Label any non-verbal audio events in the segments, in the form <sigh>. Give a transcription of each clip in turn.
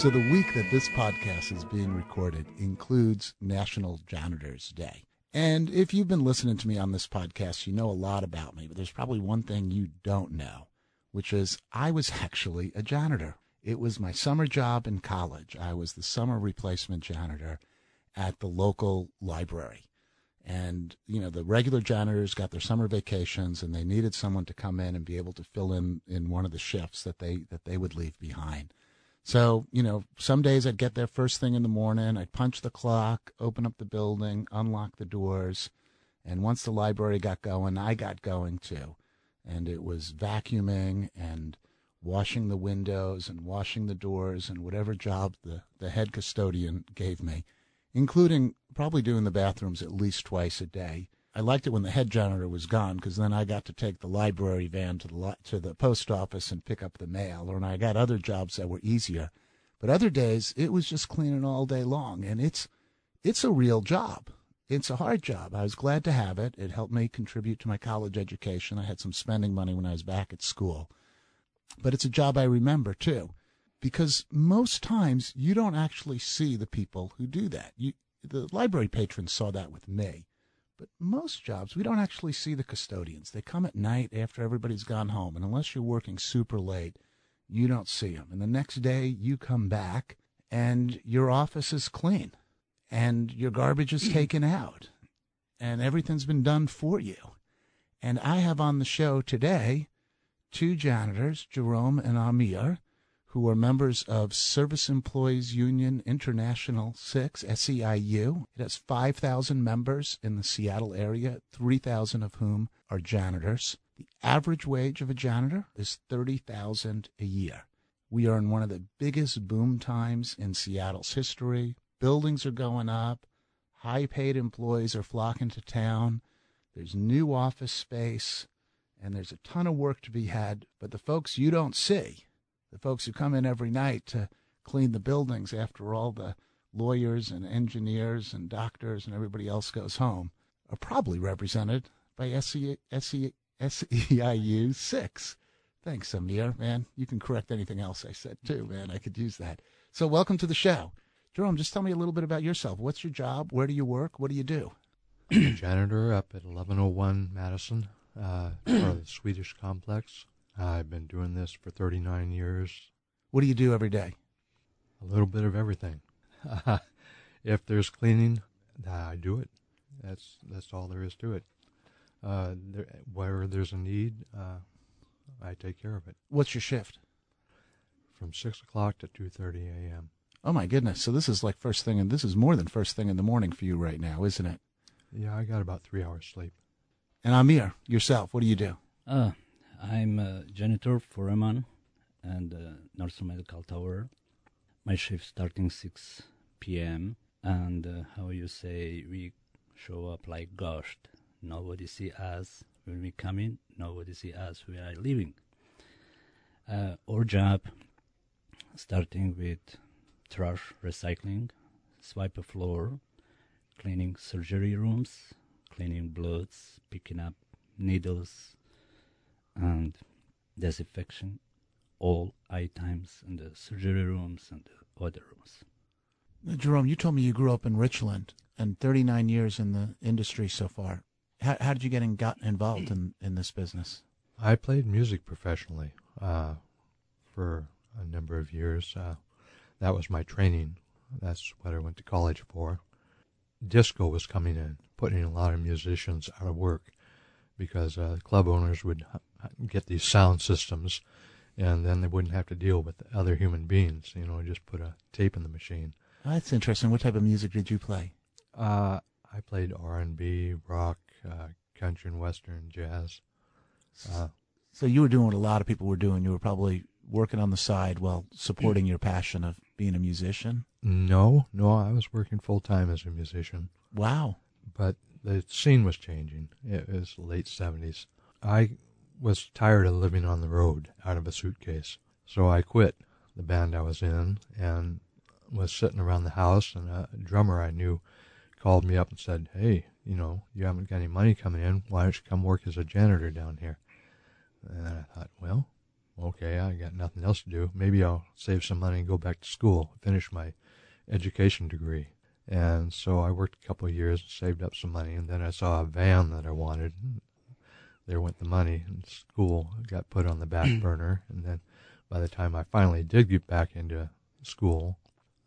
So, the week that this podcast is being recorded includes National Janitors Day. And if you've been listening to me on this podcast, you know a lot about me, but there's probably one thing you don't know, which is I was <laughs> actually a janitor. It was my summer job in college. I was the summer replacement janitor at the local library. And, you know, the regular janitors got their summer vacations and they needed someone to come in and be able to fill in in one of the shifts that they that they would leave behind. So, you know, some days I'd get there first thing in the morning, I'd punch the clock, open up the building, unlock the doors, and once the library got going, I got going too. And it was vacuuming and washing the windows and washing the doors and whatever job the, the head custodian gave me, including probably doing the bathrooms at least twice a day. I liked it when the head janitor was gone because then I got to take the library van to the li- to the post office and pick up the mail, or and I got other jobs that were easier. But other days it was just cleaning all day long, and it's it's a real job. It's a hard job. I was glad to have it. It helped me contribute to my college education. I had some spending money when I was back at school. But it's a job I remember too, because most times you don't actually see the people who do that. You, the library patrons saw that with me. But most jobs, we don't actually see the custodians. They come at night after everybody's gone home. And unless you're working super late, you don't see them. And the next day, you come back and your office is clean and your garbage is mm. taken out and everything's been done for you. And I have on the show today two janitors, Jerome and Amir, who are members of Service Employees Union International 6, SEIU. It has 5,000 members in the Seattle area, 3,000 of whom are janitors. The average wage of a janitor is 30,000 a year. We are in one of the biggest boom times in Seattle's history. Buildings are going up. High-paid employees are flocking to town. There's new office space and there's a ton of work to be had, but the folks you don't see the folks who come in every night to clean the buildings after all the lawyers and engineers and doctors and everybody else goes home are probably represented by SE, SE, SEIU 6. Thanks, Amir, man. You can correct anything else I said, too, man. I could use that. So, welcome to the show. Jerome, just tell me a little bit about yourself. What's your job? Where do you work? What do you do? <clears throat> janitor up at 1101 Madison, uh, of the Swedish complex. I've been doing this for 39 years. What do you do every day? A little bit of everything. <laughs> if there's cleaning, I do it. That's that's all there is to it. Uh, there, where there's a need, uh, I take care of it. What's your shift? From six o'clock to two thirty a.m. Oh my goodness! So this is like first thing, and this is more than first thing in the morning for you right now, isn't it? Yeah, I got about three hours sleep. And Amir, yourself, what do you do? Uh, I'm a janitor foreman and a nurse medical tower. My shift starting 6 p.m. and uh, how you say we show up like ghost. Nobody see us when we come in. Nobody see us we are leaving. Uh, our job starting with trash recycling, swipe a floor, cleaning surgery rooms, cleaning bloods, picking up needles, and disinfection all items in the surgery rooms and the other rooms. Jerome, you told me you grew up in Richland and 39 years in the industry so far. How, how did you get in, got involved in, in this business? I played music professionally uh, for a number of years. Uh, that was my training. That's what I went to college for. Disco was coming in, putting a lot of musicians out of work because uh, club owners would get these sound systems, and then they wouldn't have to deal with other human beings. You know, just put a tape in the machine. Oh, that's interesting. What type of music did you play? Uh, I played R and B, rock, uh, country and western, jazz. Uh, so you were doing what a lot of people were doing. You were probably working on the side while supporting your passion of being a musician. No, no, I was working full time as a musician. Wow. But the scene was changing. It was late seventies. I was tired of living on the road out of a suitcase. So I quit the band I was in and was sitting around the house and a drummer I knew called me up and said, Hey, you know, you haven't got any money coming in. Why don't you come work as a janitor down here? And I thought, well, okay, I got nothing else to do. Maybe I'll save some money and go back to school, finish my education degree. And so I worked a couple of years, saved up some money, and then I saw a van that I wanted. There went the money, and school got put on the back <clears throat> burner. And then by the time I finally did get back into school,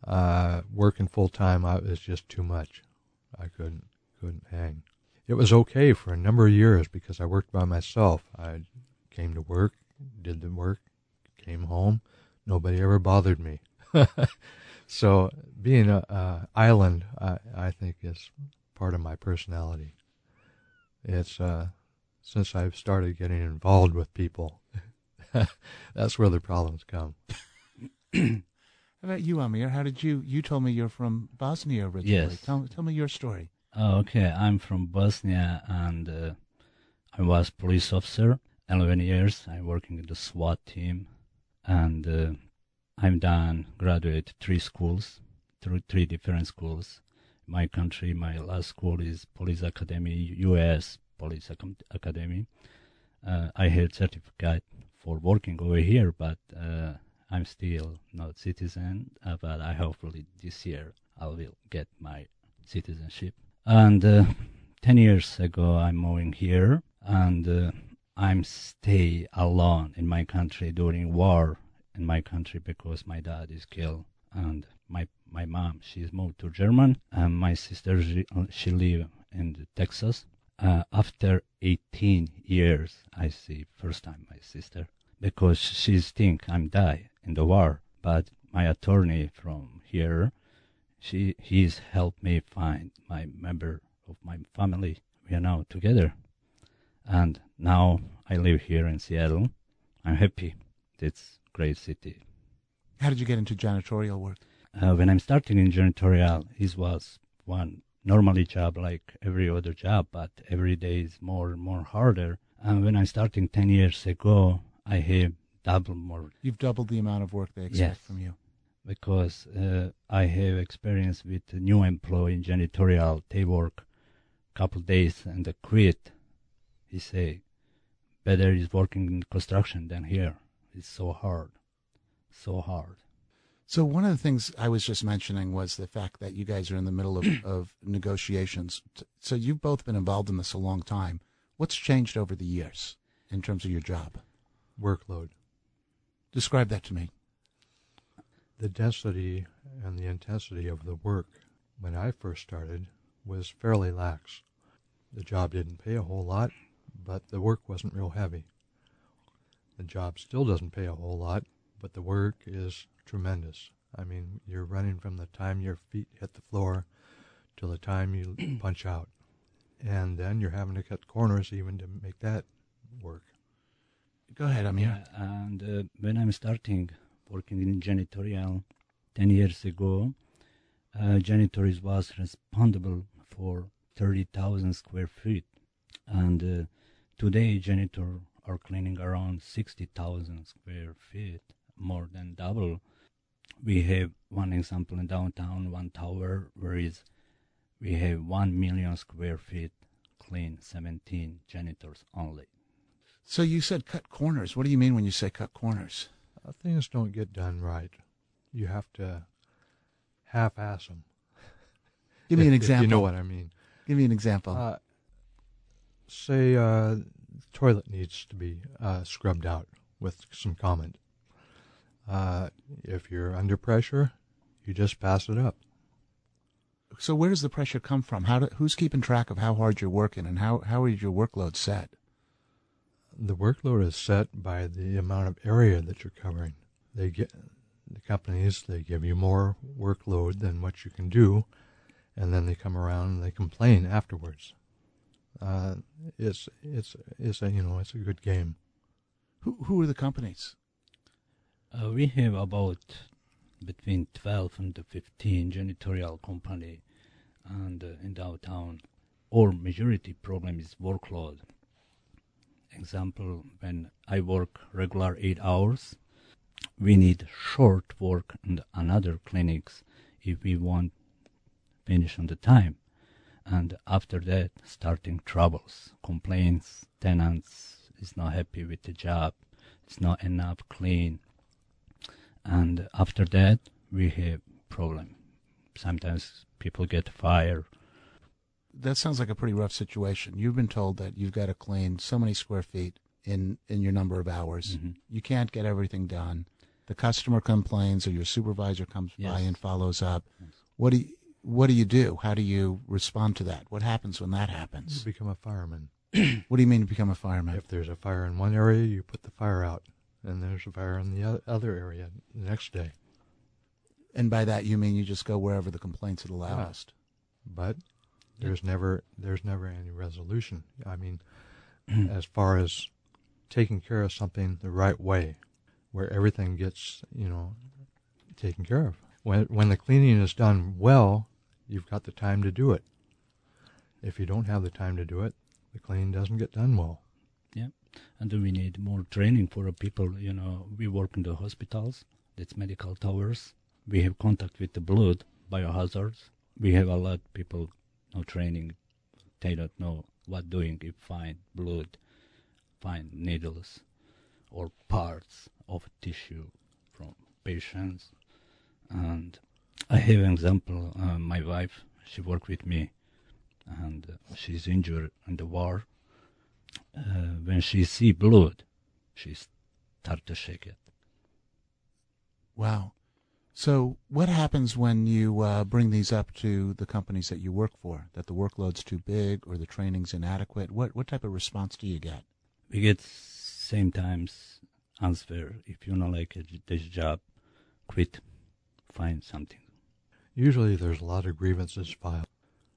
uh, working full time, it was just too much. I couldn't couldn't hang. It was okay for a number of years because I worked by myself. I came to work, did the work, came home. Nobody ever bothered me. <laughs> so being a, a island, I, I, think is part of my personality. It's uh, since I've started getting involved with people, <laughs> that's where the problems come. <clears throat> How about you, Amir? How did you? You told me you're from Bosnia originally. Yes. Tell, tell me your story. Oh, okay. I'm from Bosnia, and uh, I was police officer. Eleven years. I'm working in the SWAT team, and uh, I'm done. Graduate three schools, through three different schools. My country, my last school is Police Academy, U.S. Police Academy. Uh, I had certificate for working over here, but uh, I'm still not citizen. Uh, but I hopefully this year I will get my citizenship. And uh, ten years ago, I'm moving here, and uh, I'm stay alone in my country during war in my country because my dad is killed and my my mom she's moved to German and my sister she, she live in Texas. Uh, after 18 years, I see first time my sister because she's think I'm die in the war. But my attorney from here, she he's helped me find my member of my family. We are now together, and now I live here in Seattle. I'm happy. It's great city. How did you get into janitorial work? Uh, when I'm starting in janitorial, it was one normally job like every other job, but every day is more and more harder. And when I'm starting 10 years ago, I have double more. You've doubled the amount of work they expect yes, from you. Because uh, I have experience with a new employee in janitorial. They work couple days and they quit. He say, better is working in construction than here. It's so hard, so hard. So one of the things I was just mentioning was the fact that you guys are in the middle of, <clears throat> of negotiations. So you've both been involved in this a long time. What's changed over the years in terms of your job? Workload. Describe that to me. The density and the intensity of the work when I first started was fairly lax. The job didn't pay a whole lot, but the work wasn't real heavy. The job still doesn't pay a whole lot, but the work is tremendous. I mean, you're running from the time your feet hit the floor till the time you <clears throat> punch out. And then you're having to cut corners even to make that work. Go ahead, Amir. Yeah, and uh, when I'm starting working in janitorial 10 years ago, uh, janitors was responsible for 30,000 square feet. And uh, today, janitor are cleaning around 60,000 square feet, more than double. We have one example in downtown, one tower, where is we have 1 million square feet clean, 17 janitors only. So you said cut corners. What do you mean when you say cut corners? Uh, things don't get done right. You have to half-ass them. <laughs> Give me an example. you know what I mean. Give me an example. Uh, say uh, toilet needs to be uh, scrubbed out with some Comet. Uh, if you're under pressure, you just pass it up. So where does the pressure come from? How do, who's keeping track of how hard you're working, and how how is your workload set? The workload is set by the amount of area that you're covering. They get the companies they give you more workload than what you can do, and then they come around and they complain afterwards. Uh, it's it's it's a you know it's a good game. Who who are the companies? Uh, we have about between twelve and fifteen janitorial company, and uh, in downtown, our majority problem is workload. Example: when I work regular eight hours, we need short work and another clinics if we want finish on the time. And after that, starting troubles, complaints, tenants is not happy with the job, it's not enough clean. And after that, we have problem. Sometimes people get fired. That sounds like a pretty rough situation. You've been told that you've got to clean so many square feet in in your number of hours. Mhm. You can't get everything done. The customer complains, or your supervisor comes by and follows up. Yes. What do you, what do you do? How do you respond to that? What happens when that You happens? become a fireman. <clears throat> What do you mean to become a fireman? If there's a fire in one area, you put the fire out, and there's a fire in the other area the next day. And by that you mean you just go wherever the complaints are the loudest. But there's never there's never any resolution. I mean, mm-hmm. as far as taking care of something the right way, where everything gets you know taken care of. When when the cleaning is done well, you've got the time to do it. If you don't have the time to do it, the cleaning doesn't get done well. And we need more training for people. You know, we work in the hospitals. That's medical towers. We have contact with the blood, biohazards. We have a lot of people no training. They don't know what doing if find blood, find needles, or parts of tissue from patients. And I have an example. Uh, my wife, she worked with me, and uh, she's injured in the war uh, when she see blood, she start to shake it. Wow. So what happens when you uh, bring these up to the companies that you work for? That the workload's too big or the training's inadequate? What what type of response do you get? We get same times answer if you don't like this job, quit, find something. Usually, there's a lot of grievances filed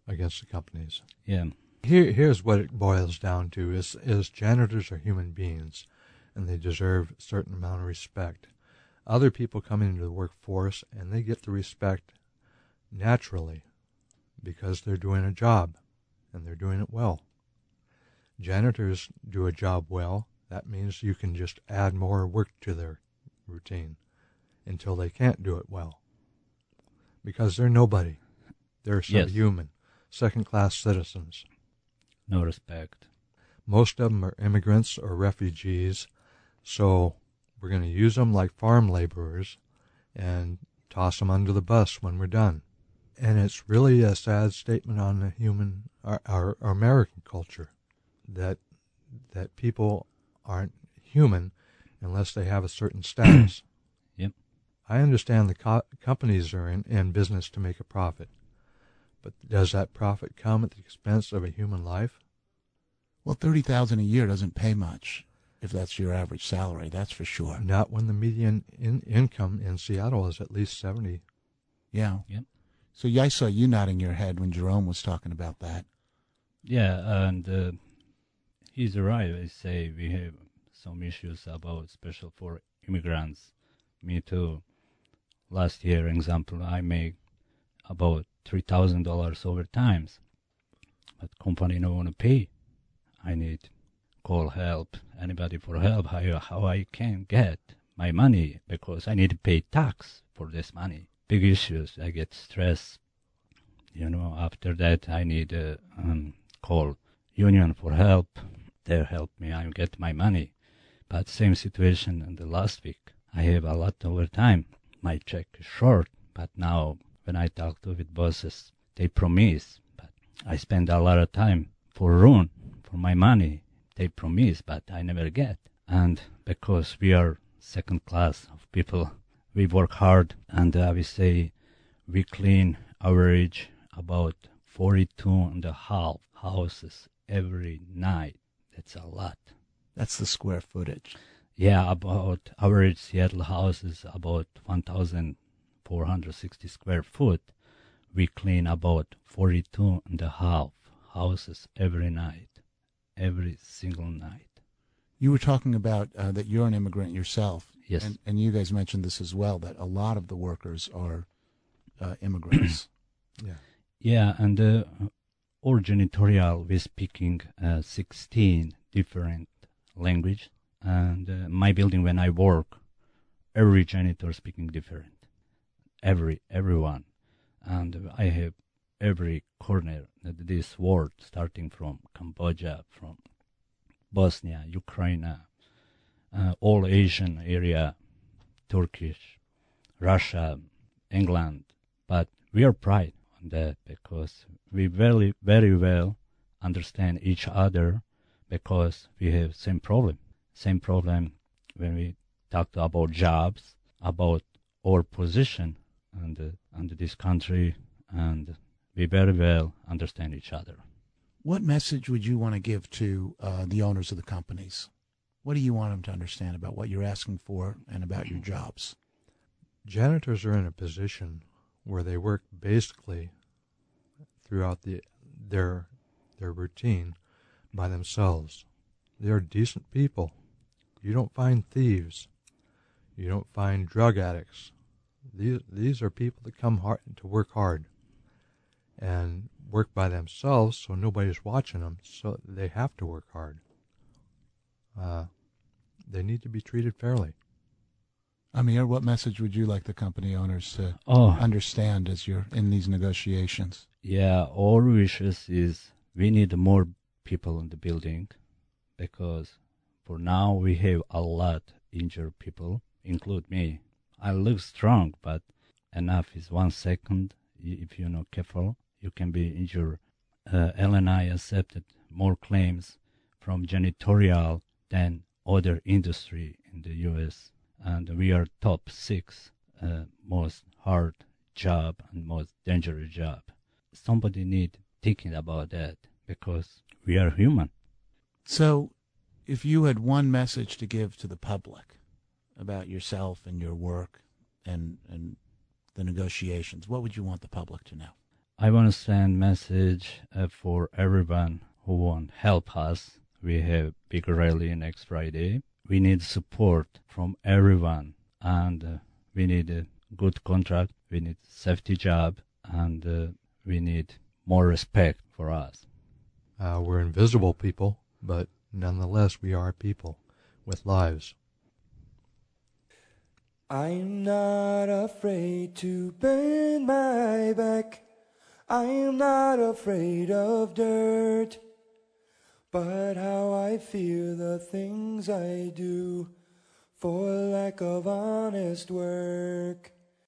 against the companies. Yeah, Here, here's what it boils down to: is is janitors are human beings, and they deserve a certain amount of respect. Other people come into the workforce and they get the respect naturally because they're doing a job and they're doing it well. Janitors do a job well. That means you can just add more work to their routine until they can't do it well because they're nobody. They're Yes. subhuman, second class citizens. No respect. Most of them are immigrants or refugees, so we're going to use them like farm laborers and toss them under the bus when we're done. And it's really a sad statement on the human, our, our, our American culture, that that people aren't human unless they have a certain <clears throat> status. Yep. I understand the co- companies are in, in business to make a profit, but does that profit come at the expense of a human life? Well, thirty thousand a year doesn't pay much if that's your average salary. That's for sure. Not when the median in, income in Seattle is at least 70. Yeah. Yep. So yeah, I saw you nodding your head when Jerome was talking about that. Yeah, and uh, he's right. I say we have some issues about special for immigrants. Me too. Last year, example, I make about three thousand dollars over times, but company no want to pay. I need call help anybody for help. How how I can get my money because I need to pay tax for this money. Big issues. I get stressed. You know. After that, I need uh, um, call union for help. They help me. I get my money. But same situation in the last week. I have a lot overtime. My check is short. But now when I talk to with bosses, they promise. But I spend a lot of time for run for my money. They promise, but I never get. And because we are second class of people, we work hard, and we say we clean average about 42 and a half houses every night. That's a lot. That's the square footage. Yeah, about average Seattle house is about 1,460 square foot. We clean about 42 and a half houses every night, every single night. You were talking about uh, that you're an immigrant yourself. Yes. And, and you guys mentioned this as well, that a lot of the workers are uh, immigrants. <clears throat> Yeah. Yeah, and uh, our janitorial we're speaking uh, 16 different language. And uh, my building when I work, every janitor speaking different. Every everyone, and I have every corner that this world starting from Cambodia, from Bosnia, Ukraine, uh, all Asian area, Turkish, Russia, England, but we are proud on that because we very, very well understand each other because we have same problem. Same problem when we talk about jobs, about our position and under this country, and we very well understand each other. What message would you want to give to uh, the owners of the companies? What do you want them to understand about what you're asking for and about your jobs? Janitors are in a position where they work basically throughout the their their routine by themselves. They are decent people. You don't find thieves. You don't find drug addicts. These these are people that come hard to work hard and work by themselves, so nobody's watching them. So they have to work hard. Uh, they need to be treated fairly. Amir, what message would you like the company owners to Oh, understand as you're in these negotiations? yeah, our wishes is we need more people in the building because for now we have a lot injured people, include me. I look strong, but enough is one second. If you're not careful, you can be injured. Uh, L&I accepted more claims from janitorial than other industry in the U.S. and we are top six uh, most hard job and most dangerous job. Somebody need thinking about that because we are human. So, if you had one message to give to the public about yourself and your work and and the negotiations, what would you want the public to know? I want to send message uh, for everyone who want help us. We have big rally next Friday. We need support from everyone, and uh, we need a good contract. We need safety job, and uh, we need more respect for us. Uh, we're invisible people, but nonetheless, we are people with lives. I'm not afraid to bend my back. I am not afraid of dirt. But how I fear the things I do for lack of honest work.